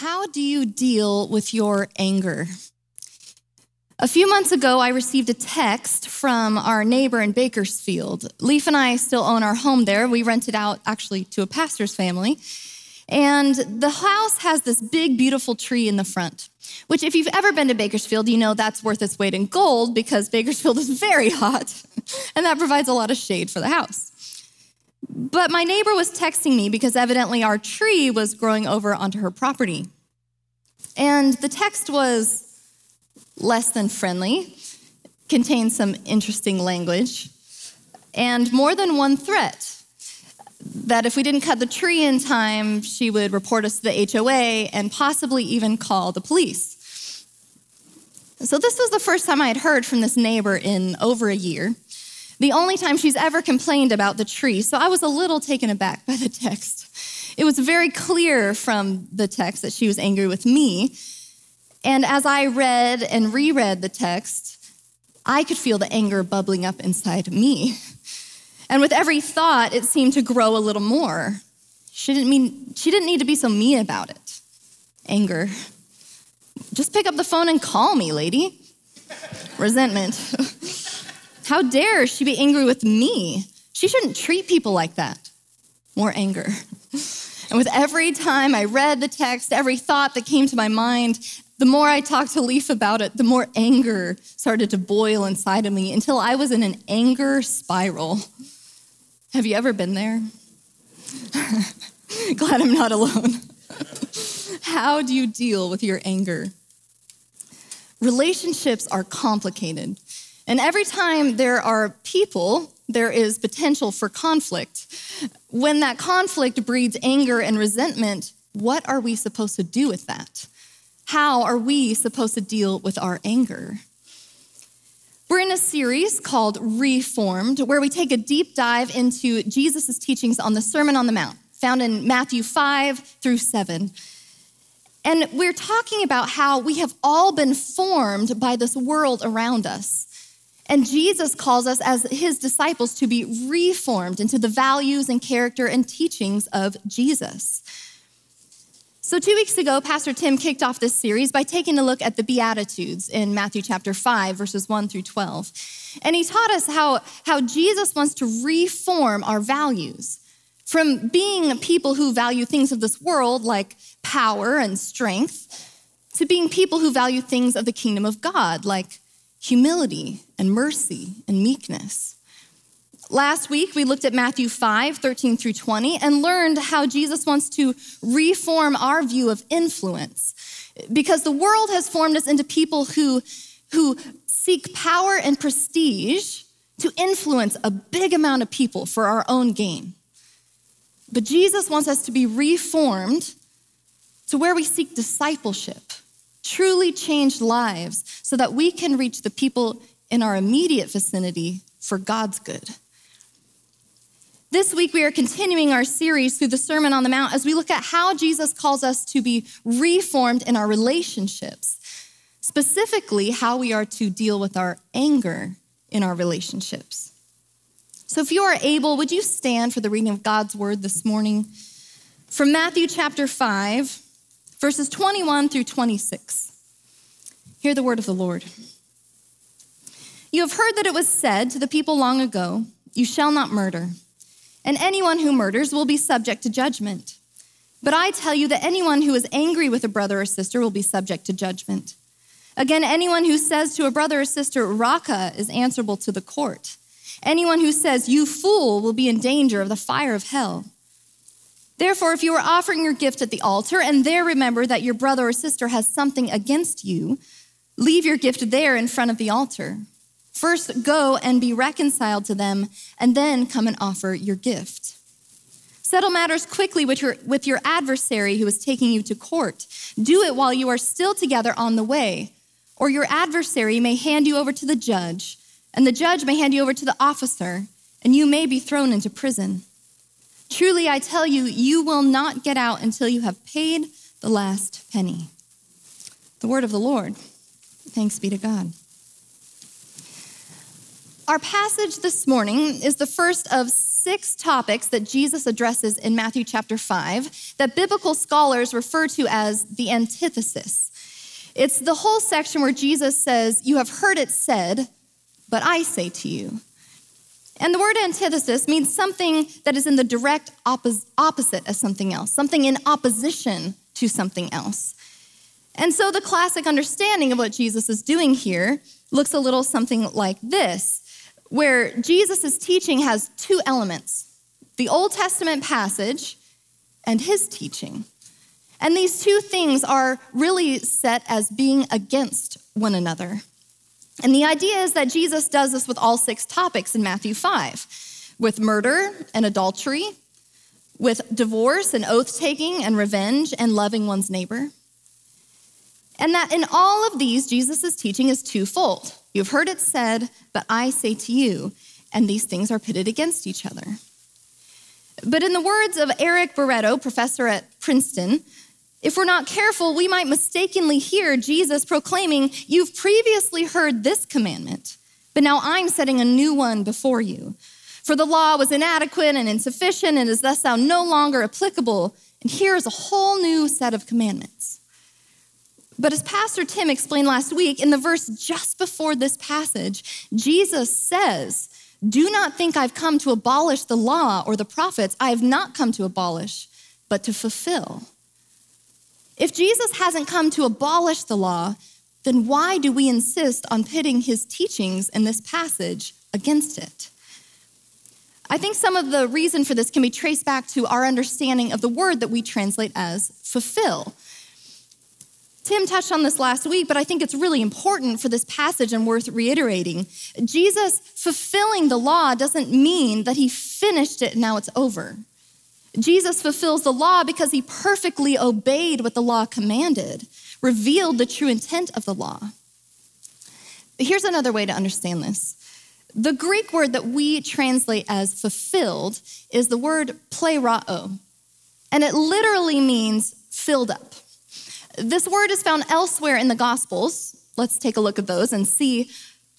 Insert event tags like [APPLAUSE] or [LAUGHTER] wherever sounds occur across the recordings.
How do you deal with your anger? A few months ago, I received a text from our neighbor in Bakersfield. Leaf and I still own our home there. We rented out actually to a pastor's family. And the house has this big, beautiful tree in the front, which, if you've ever been to Bakersfield, you know that's worth its weight in gold because Bakersfield is very hot, [LAUGHS] and that provides a lot of shade for the house. But my neighbor was texting me because evidently our tree was growing over onto her property. And the text was less than friendly, contained some interesting language, and more than one threat that if we didn't cut the tree in time, she would report us to the HOA and possibly even call the police. So, this was the first time I had heard from this neighbor in over a year. The only time she's ever complained about the tree. So, I was a little taken aback by the text. It was very clear from the text that she was angry with me. And as I read and reread the text, I could feel the anger bubbling up inside me. And with every thought, it seemed to grow a little more. She didn't, mean, she didn't need to be so mean about it. Anger. Just pick up the phone and call me, lady. Resentment. [LAUGHS] How dare she be angry with me? She shouldn't treat people like that. More anger. [LAUGHS] And with every time I read the text, every thought that came to my mind, the more I talked to Leaf about it, the more anger started to boil inside of me until I was in an anger spiral. Have you ever been there? [LAUGHS] Glad I'm not alone. [LAUGHS] How do you deal with your anger? Relationships are complicated. And every time there are people, there is potential for conflict. When that conflict breeds anger and resentment, what are we supposed to do with that? How are we supposed to deal with our anger? We're in a series called Reformed, where we take a deep dive into Jesus' teachings on the Sermon on the Mount, found in Matthew 5 through 7. And we're talking about how we have all been formed by this world around us. And Jesus calls us as his disciples to be reformed into the values and character and teachings of Jesus. So, two weeks ago, Pastor Tim kicked off this series by taking a look at the Beatitudes in Matthew chapter 5, verses 1 through 12. And he taught us how, how Jesus wants to reform our values from being people who value things of this world, like power and strength, to being people who value things of the kingdom of God, like humility and mercy and meekness. Last week, we looked at Matthew 5, 13 through 20, and learned how Jesus wants to reform our view of influence. Because the world has formed us into people who, who seek power and prestige to influence a big amount of people for our own gain. But Jesus wants us to be reformed to where we seek discipleship, truly changed lives, so that we can reach the people in our immediate vicinity for God's good. This week, we are continuing our series through the Sermon on the Mount as we look at how Jesus calls us to be reformed in our relationships, specifically, how we are to deal with our anger in our relationships. So, if you are able, would you stand for the reading of God's word this morning from Matthew chapter 5, verses 21 through 26? Hear the word of the Lord. You have heard that it was said to the people long ago, You shall not murder and anyone who murders will be subject to judgment. But I tell you that anyone who is angry with a brother or sister will be subject to judgment. Again, anyone who says to a brother or sister, Raca, is answerable to the court. Anyone who says, You fool, will be in danger of the fire of hell. Therefore, if you are offering your gift at the altar and there remember that your brother or sister has something against you, leave your gift there in front of the altar. First, go and be reconciled to them, and then come and offer your gift. Settle matters quickly with your, with your adversary who is taking you to court. Do it while you are still together on the way, or your adversary may hand you over to the judge, and the judge may hand you over to the officer, and you may be thrown into prison. Truly, I tell you, you will not get out until you have paid the last penny. The word of the Lord. Thanks be to God. Our passage this morning is the first of six topics that Jesus addresses in Matthew chapter 5 that biblical scholars refer to as the antithesis. It's the whole section where Jesus says, You have heard it said, but I say to you. And the word antithesis means something that is in the direct oppos- opposite of something else, something in opposition to something else. And so the classic understanding of what Jesus is doing here looks a little something like this, where Jesus' teaching has two elements the Old Testament passage and his teaching. And these two things are really set as being against one another. And the idea is that Jesus does this with all six topics in Matthew 5 with murder and adultery, with divorce and oath taking and revenge and loving one's neighbor. And that in all of these, Jesus' teaching is twofold. You've heard it said, but I say to you, and these things are pitted against each other. But in the words of Eric Barreto, professor at Princeton, if we're not careful, we might mistakenly hear Jesus proclaiming, You've previously heard this commandment, but now I'm setting a new one before you. For the law was inadequate and insufficient and is thus now no longer applicable. And here is a whole new set of commandments. But as Pastor Tim explained last week, in the verse just before this passage, Jesus says, Do not think I've come to abolish the law or the prophets. I have not come to abolish, but to fulfill. If Jesus hasn't come to abolish the law, then why do we insist on pitting his teachings in this passage against it? I think some of the reason for this can be traced back to our understanding of the word that we translate as fulfill. Tim touched on this last week, but I think it's really important for this passage and worth reiterating. Jesus fulfilling the law doesn't mean that he finished it and now it's over. Jesus fulfills the law because he perfectly obeyed what the law commanded, revealed the true intent of the law. Here's another way to understand this. The Greek word that we translate as fulfilled is the word plerao, and it literally means filled up. This word is found elsewhere in the Gospels. Let's take a look at those and see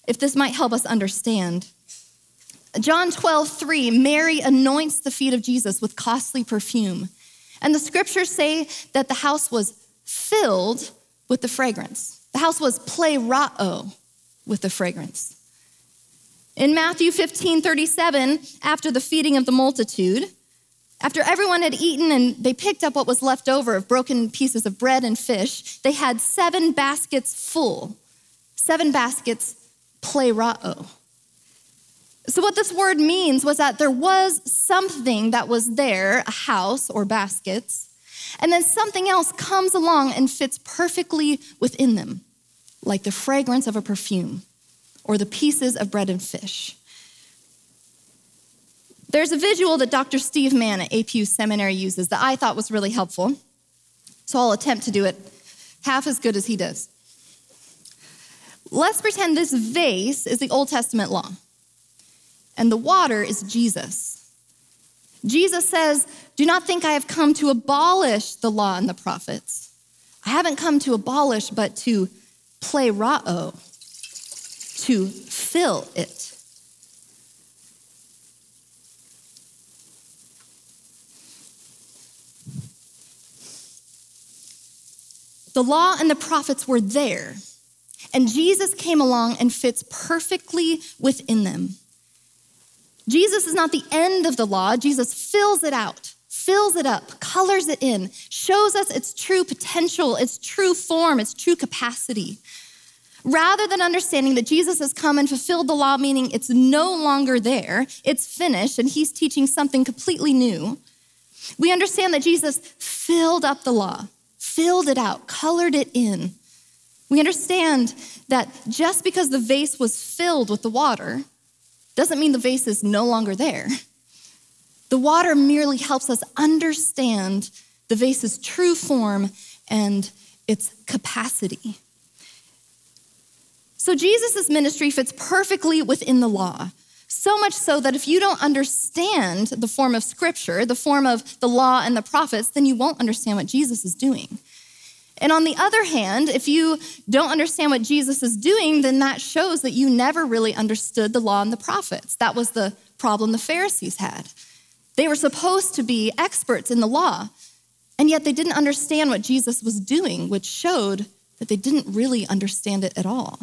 if this might help us understand. John 12, 3, Mary anoints the feet of Jesus with costly perfume. And the scriptures say that the house was filled with the fragrance. The house was plerao with the fragrance. In Matthew 15, 37, after the feeding of the multitude, after everyone had eaten and they picked up what was left over of broken pieces of bread and fish, they had seven baskets full. Seven baskets plerao. So, what this word means was that there was something that was there, a house or baskets, and then something else comes along and fits perfectly within them, like the fragrance of a perfume or the pieces of bread and fish. There's a visual that Dr. Steve Mann at APU Seminary uses that I thought was really helpful. So I'll attempt to do it half as good as he does. Let's pretend this vase is the Old Testament law and the water is Jesus. Jesus says, Do not think I have come to abolish the law and the prophets. I haven't come to abolish, but to plerao, to fill it. The law and the prophets were there, and Jesus came along and fits perfectly within them. Jesus is not the end of the law, Jesus fills it out, fills it up, colors it in, shows us its true potential, its true form, its true capacity. Rather than understanding that Jesus has come and fulfilled the law, meaning it's no longer there, it's finished, and he's teaching something completely new, we understand that Jesus filled up the law, filled it out, colored it in. We understand that just because the vase was filled with the water doesn't mean the vase is no longer there. The water merely helps us understand the vase's true form and its capacity. So Jesus' ministry fits perfectly within the law. So much so that if you don't understand the form of scripture, the form of the law and the prophets, then you won't understand what Jesus is doing. And on the other hand, if you don't understand what Jesus is doing, then that shows that you never really understood the law and the prophets. That was the problem the Pharisees had. They were supposed to be experts in the law, and yet they didn't understand what Jesus was doing, which showed that they didn't really understand it at all.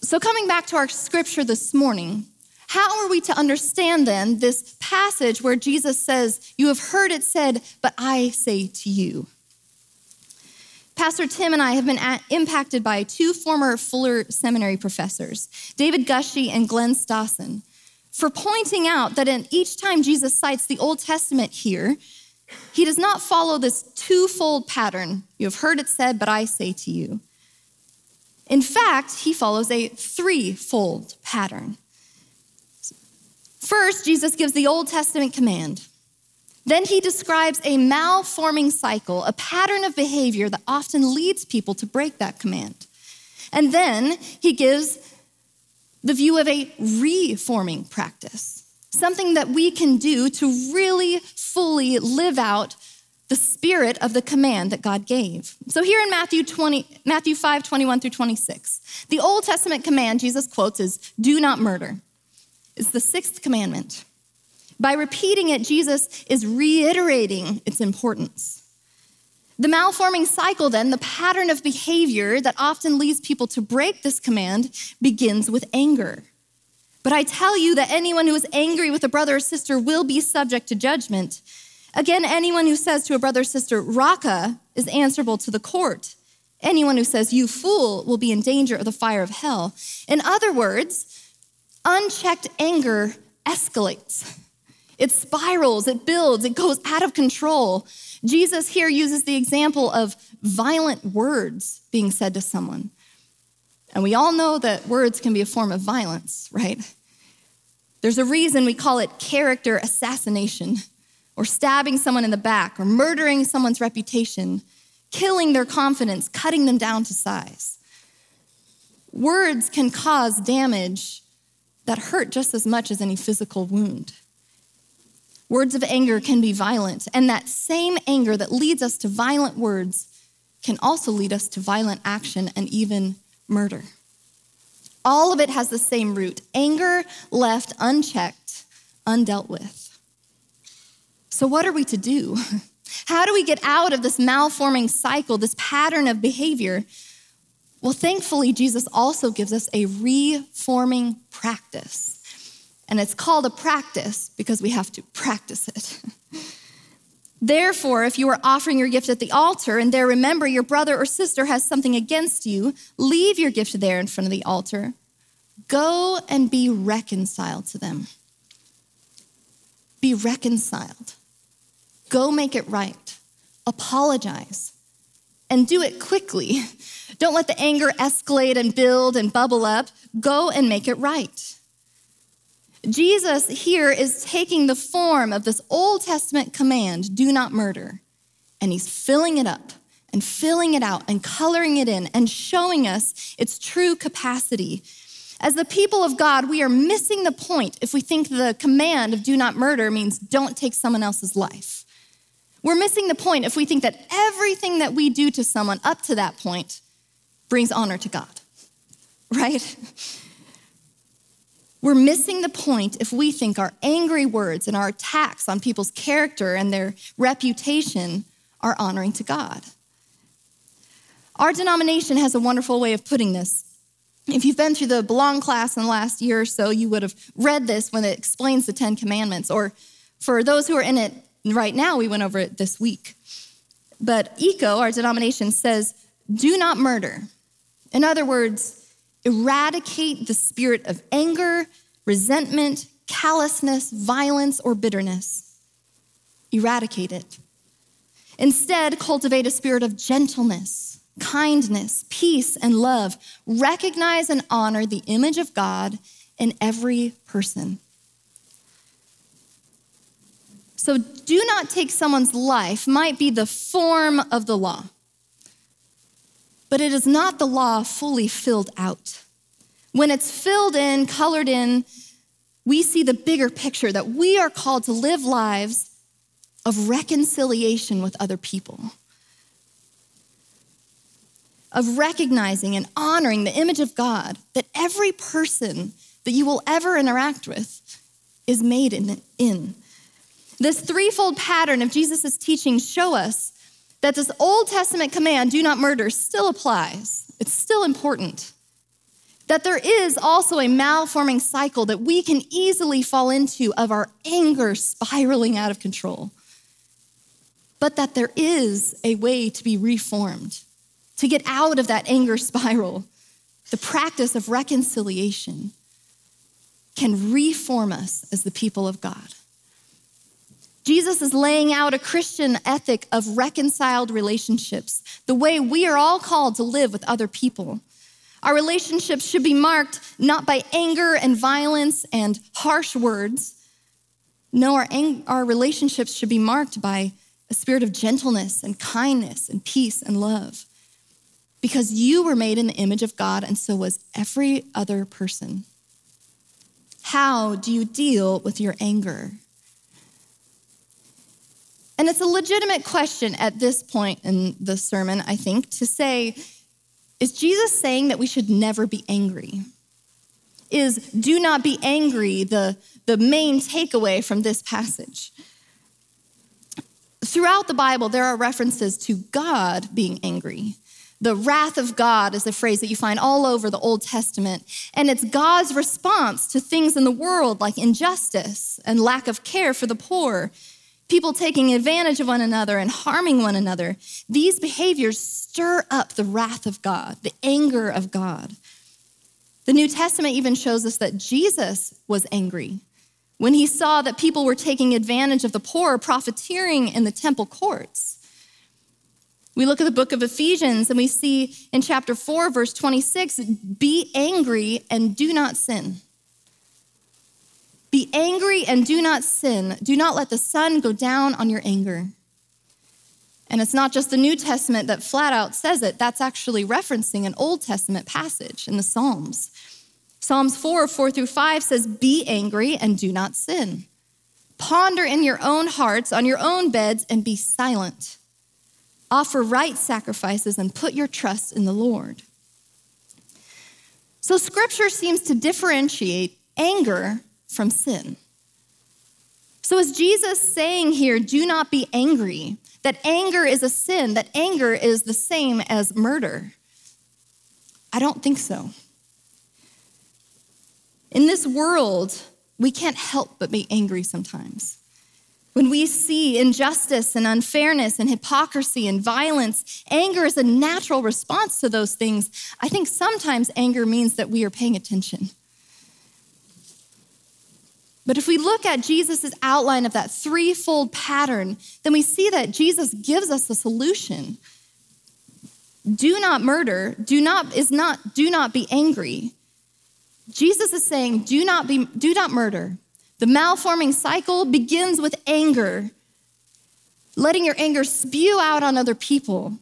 So, coming back to our scripture this morning, how are we to understand then this passage where Jesus says, You have heard it said, but I say to you? Pastor Tim and I have been at, impacted by two former Fuller Seminary professors, David Gushee and Glenn Stassen, for pointing out that in each time Jesus cites the Old Testament here, he does not follow this twofold pattern. You have heard it said, but I say to you. In fact, he follows a threefold pattern. First, Jesus gives the Old Testament command then he describes a malforming cycle, a pattern of behavior that often leads people to break that command. And then he gives the view of a reforming practice, something that we can do to really fully live out the spirit of the command that God gave. So here in Matthew 20, Matthew 5, 21 through 26, the Old Testament command Jesus quotes is do not murder. It's the sixth commandment. By repeating it, Jesus is reiterating its importance. The malforming cycle, then, the pattern of behavior that often leads people to break this command, begins with anger. But I tell you that anyone who is angry with a brother or sister will be subject to judgment. Again, anyone who says to a brother or sister, Raca, is answerable to the court. Anyone who says, You fool, will be in danger of the fire of hell. In other words, unchecked anger escalates. It spirals, it builds, it goes out of control. Jesus here uses the example of violent words being said to someone. And we all know that words can be a form of violence, right? There's a reason we call it character assassination, or stabbing someone in the back, or murdering someone's reputation, killing their confidence, cutting them down to size. Words can cause damage that hurt just as much as any physical wound. Words of anger can be violent, and that same anger that leads us to violent words can also lead us to violent action and even murder. All of it has the same root anger left unchecked, undealt with. So, what are we to do? [LAUGHS] How do we get out of this malforming cycle, this pattern of behavior? Well, thankfully, Jesus also gives us a reforming practice. And it's called a practice because we have to practice it. [LAUGHS] Therefore, if you are offering your gift at the altar and there remember your brother or sister has something against you, leave your gift there in front of the altar. Go and be reconciled to them. Be reconciled. Go make it right. Apologize. And do it quickly. [LAUGHS] Don't let the anger escalate and build and bubble up. Go and make it right. Jesus here is taking the form of this Old Testament command, do not murder, and he's filling it up and filling it out and coloring it in and showing us its true capacity. As the people of God, we are missing the point if we think the command of do not murder means don't take someone else's life. We're missing the point if we think that everything that we do to someone up to that point brings honor to God, [LAUGHS] right? We're missing the point if we think our angry words and our attacks on people's character and their reputation are honoring to God. Our denomination has a wonderful way of putting this. If you've been through the Belong class in the last year or so, you would have read this when it explains the Ten Commandments. Or for those who are in it right now, we went over it this week. But ECO, our denomination, says, do not murder. In other words, eradicate the spirit of anger, resentment, callousness, violence, or bitterness. Eradicate it. Instead, cultivate a spirit of gentleness, kindness, peace, and love. Recognize and honor the image of God in every person. So, do not take someone's life, might be the form of the law but it is not the law fully filled out. When it's filled in, colored in, we see the bigger picture that we are called to live lives of reconciliation with other people. of recognizing and honoring the image of God that every person that you will ever interact with is made in. in. This threefold pattern of Jesus' teaching show us that this Old Testament command, do not murder, still applies. It's still important. That there is also a malforming cycle that we can easily fall into of our anger spiraling out of control. But that there is a way to be reformed, to get out of that anger spiral. The practice of reconciliation can reform us as the people of God. Jesus is laying out a Christian ethic of reconciled relationships, the way we are all called to live with other people. Our relationships should be marked not by anger and violence and harsh words. No, our, ang- our relationships should be marked by a spirit of gentleness and kindness and peace and love. Because you were made in the image of God, and so was every other person. How do you deal with your anger? And it's a legitimate question at this point in the sermon, I think, to say, is Jesus saying that we should never be angry? Is do not be angry the, the main takeaway from this passage? Throughout the Bible, there are references to God being angry. The wrath of God is a phrase that you find all over the Old Testament. And it's God's response to things in the world like injustice and lack of care for the poor people taking advantage of one another and harming one another. These behaviors stir up the wrath of God, the anger of God. The New Testament even shows us that Jesus was angry when he saw that people were taking advantage of the poor, profiteering in the temple courts. We look at the book of Ephesians and we see in chapter 4, verse 26 be angry and do not sin. Be angry and do not sin. Do not let the sun go down on your anger. And it's not just the New Testament that flat out says it, that's actually referencing an Old Testament passage in the Psalms. Psalms 4, 4 through 5 says, Be angry and do not sin. Ponder in your own hearts, on your own beds, and be silent. Offer right sacrifices and put your trust in the Lord. So, scripture seems to differentiate anger from sin. So, is Jesus saying here, do not be angry, that anger is a sin, that anger is the same as murder? I don't think so. In this world, we can't help but be angry sometimes. When we see injustice and unfairness and hypocrisy and violence, anger is a natural response to those things. I think sometimes anger means that we are paying attention. But if we look at Jesus' outline of that threefold pattern, then we see that Jesus gives us a solution. Do not murder, do not is not do not be angry. Jesus is saying, do not be do not murder. The malforming cycle begins with anger, letting your anger spew out on other people.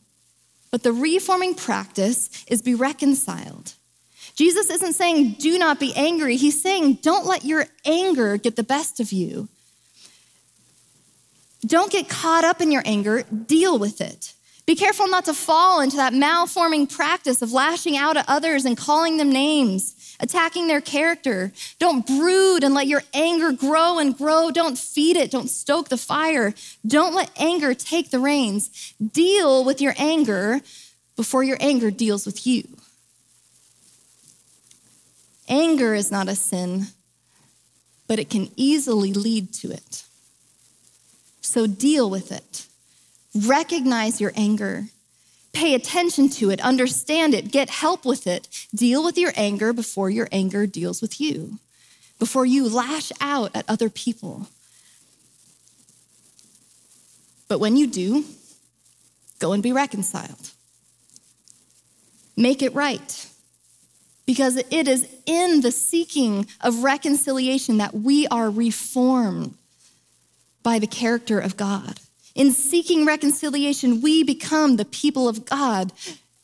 But the reforming practice is be reconciled. Jesus isn't saying, do not be angry. He's saying, don't let your anger get the best of you. Don't get caught up in your anger, deal with it. Be careful not to fall into that malforming practice of lashing out at others and calling them names, attacking their character. Don't brood and let your anger grow and grow. Don't feed it. Don't stoke the fire. Don't let anger take the reins. Deal with your anger before your anger deals with you. Anger is not a sin, but it can easily lead to it. So deal with it. Recognize your anger. Pay attention to it, understand it, get help with it. Deal with your anger before your anger deals with you, before you lash out at other people. But when you do, go and be reconciled. Make it right because it is in the seeking of reconciliation that we are reformed by the character of God. In seeking reconciliation, we become the people of God,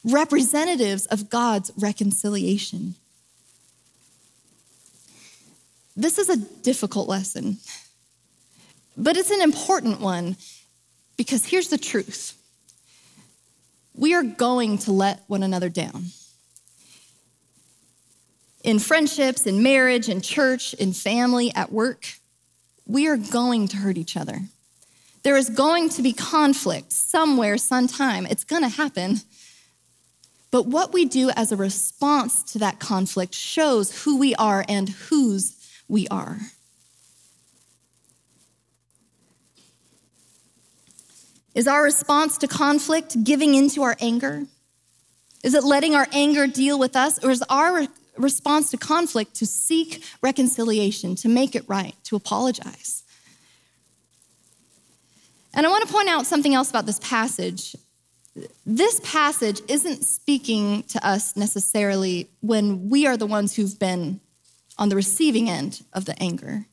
representatives of God's reconciliation. This is a difficult lesson, but it's an important one because here's the truth we are going to let one another down. In friendships, in marriage, in church, in family, at work, we are going to hurt each other. There is going to be conflict somewhere, sometime. It's going to happen. But what we do as a response to that conflict shows who we are and whose we are. Is our response to conflict giving into our anger? Is it letting our anger deal with us? Or is our response to conflict to seek reconciliation, to make it right, to apologize? And I want to point out something else about this passage. This passage isn't speaking to us necessarily when we are the ones who've been on the receiving end of the anger.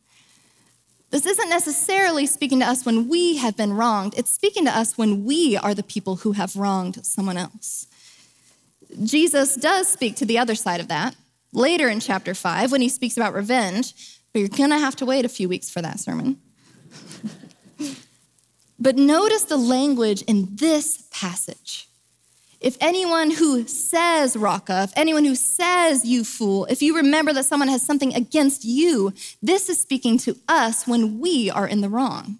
This isn't necessarily speaking to us when we have been wronged, it's speaking to us when we are the people who have wronged someone else. Jesus does speak to the other side of that later in chapter 5 when he speaks about revenge, but you're going to have to wait a few weeks for that sermon. [LAUGHS] but notice the language in this passage. If anyone who says Raca, if anyone who says you fool, if you remember that someone has something against you, this is speaking to us when we are in the wrong.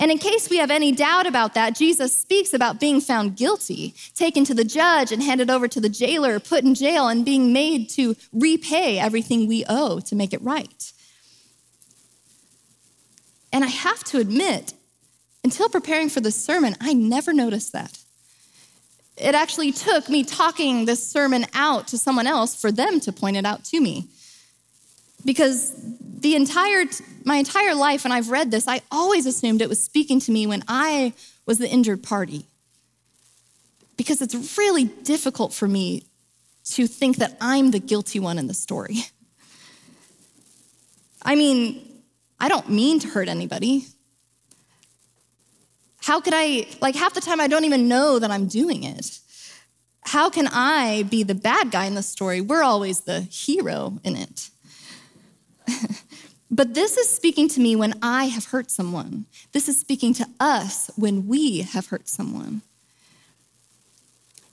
And in case we have any doubt about that, Jesus speaks about being found guilty, taken to the judge and handed over to the jailer, put in jail, and being made to repay everything we owe to make it right. And I have to admit, until preparing for this sermon, I never noticed that. It actually took me talking this sermon out to someone else for them to point it out to me. Because the entire my entire life when I've read this, I always assumed it was speaking to me when I was the injured party. Because it's really difficult for me to think that I'm the guilty one in the story. I mean, I don't mean to hurt anybody. How could I, like, half the time I don't even know that I'm doing it. How can I be the bad guy in the story? We're always the hero in it. [LAUGHS] but this is speaking to me when I have hurt someone. This is speaking to us when we have hurt someone.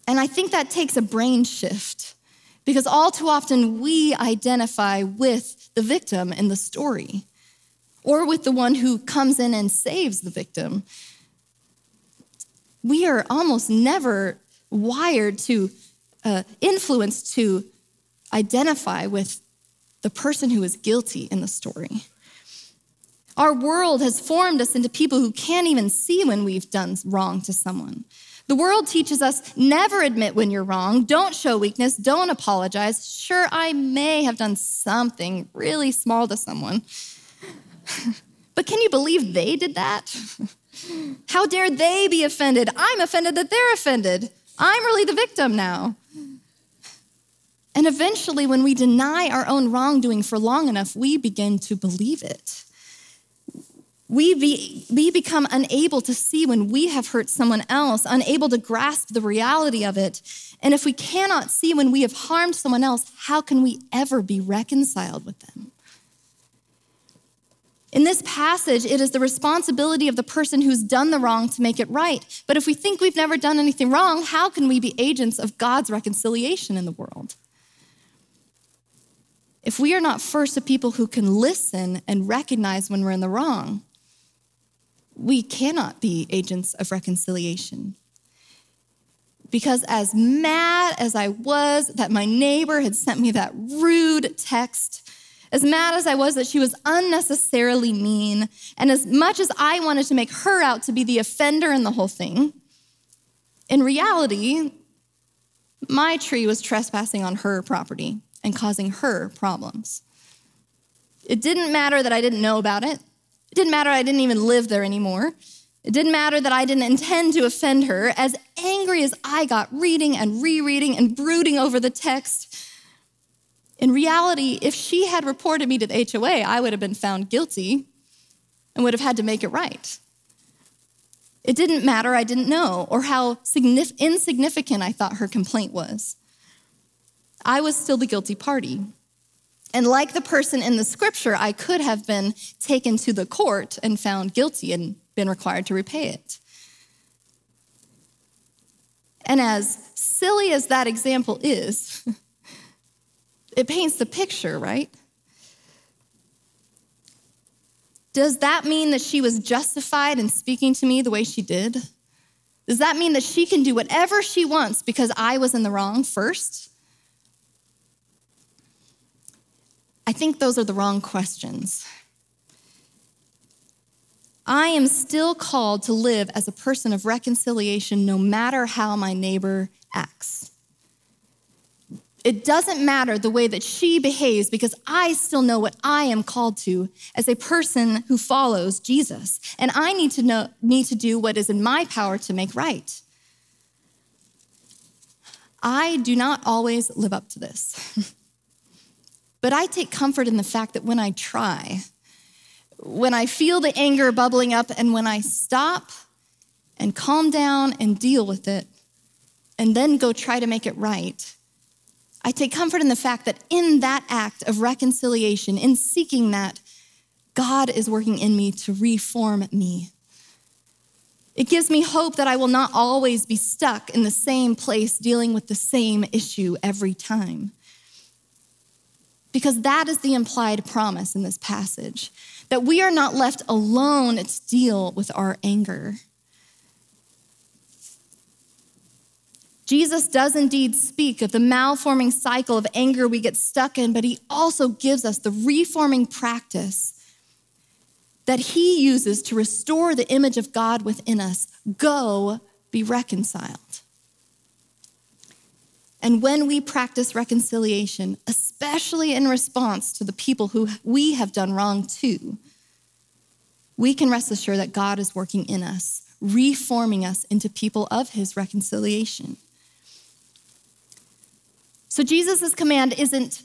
And I think that takes a brain shift because all too often we identify with the victim in the story or with the one who comes in and saves the victim we are almost never wired to uh, influence to identify with the person who is guilty in the story. Our world has formed us into people who can't even see when we've done wrong to someone. The world teaches us never admit when you're wrong, don't show weakness, don't apologize. Sure, I may have done something really small to someone, [LAUGHS] but can you believe they did that? How dare they be offended? I'm offended that they're offended. I'm really the victim now. And eventually, when we deny our own wrongdoing for long enough, we begin to believe it. We, be, we become unable to see when we have hurt someone else, unable to grasp the reality of it. And if we cannot see when we have harmed someone else, how can we ever be reconciled with them? In this passage, it is the responsibility of the person who's done the wrong to make it right. But if we think we've never done anything wrong, how can we be agents of God's reconciliation in the world? If we are not first a people who can listen and recognize when we're in the wrong, we cannot be agents of reconciliation. Because as mad as I was that my neighbor had sent me that rude text, as mad as I was that she was unnecessarily mean, and as much as I wanted to make her out to be the offender in the whole thing, in reality, my tree was trespassing on her property and causing her problems. It didn't matter that I didn't know about it. It didn't matter I didn't even live there anymore. It didn't matter that I didn't intend to offend her. As angry as I got reading and rereading and brooding over the text, in reality, if she had reported me to the HOA, I would have been found guilty and would have had to make it right. It didn't matter, I didn't know, or how insignificant I thought her complaint was. I was still the guilty party. And like the person in the scripture, I could have been taken to the court and found guilty and been required to repay it. And as silly as that example is, [LAUGHS] it paints the picture, right? Does that mean that she was justified in speaking to me the way she did? Does that mean that she can do whatever she wants because I was in the wrong first? I think those are the wrong questions. I am still called to live as a person of reconciliation no matter how my neighbor acts. It doesn't matter the way that she behaves because I still know what I am called to as a person who follows Jesus. And I need to know need to do what is in my power to make right. I do not always live up to this. [LAUGHS] but I take comfort in the fact that when I try, when I feel the anger bubbling up and when I stop and calm down and deal with it and then go try to make it right, I take comfort in the fact that in that act of reconciliation, in seeking that, God is working in me to reform me. It gives me hope that I will not always be stuck in the same place dealing with the same issue every time. Because that is the implied promise in this passage that we are not left alone to deal with our anger. Jesus does indeed speak of the malforming cycle of anger we get stuck in, but he also gives us the reforming practice that he uses to restore the image of God within us. Go be reconciled. And when we practice reconciliation, especially in response to the people who we have done wrong to, we can rest assured that God is working in us, reforming us into people of his reconciliation. So Jesus' command isn't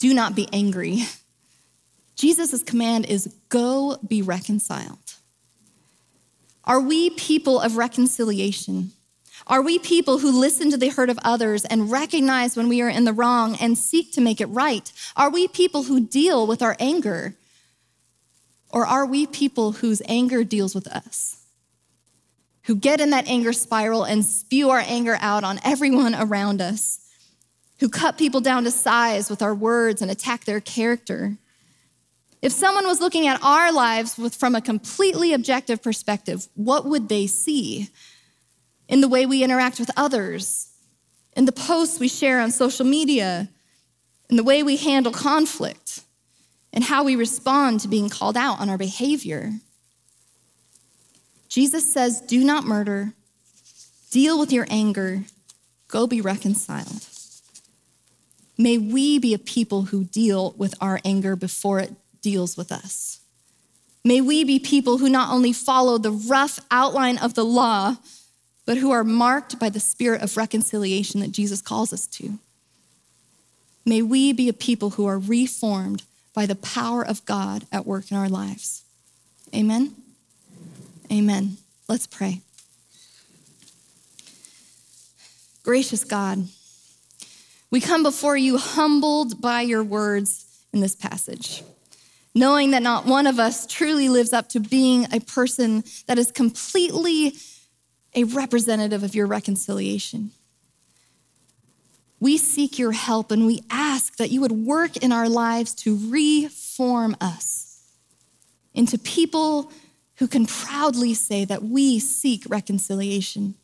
do not be angry. Jesus' command is go be reconciled. Are we people of reconciliation? Are we people who listen to the hurt of others and recognize when we are in the wrong and seek to make it right? Are we people who deal with our anger? Or are we people whose anger deals with us? Who get in that anger spiral and spew our anger out on everyone around us? who cut people down to size with our words and attack their character. If someone was looking at our lives with, from a completely objective perspective, what would they see in the way we interact with others, in the posts we share on social media, in the way we handle conflict, and how we respond to being called out on our behavior? Jesus says, Do not murder, deal with your anger, go be reconciled. May we be a people who deal with our anger before it deals with us. May we be people who not only follow the rough outline of the law, but who are marked by the spirit of reconciliation that Jesus calls us to. May we be a people who are reformed by the power of God at work in our lives. Amen. Amen. Let's pray. Gracious God, we come before you humbled by your words in this passage, knowing that not one of us truly lives up to being a person that is completely a representative of your reconciliation. We seek your help and we ask that you would work in our lives to reform us into people who can proudly say that we seek reconciliation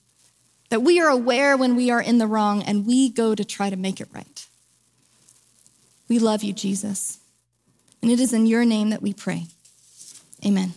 that we are aware when we are in the wrong and we go to try to make it right. We love you, Jesus. And it is in your name that we pray. Amen.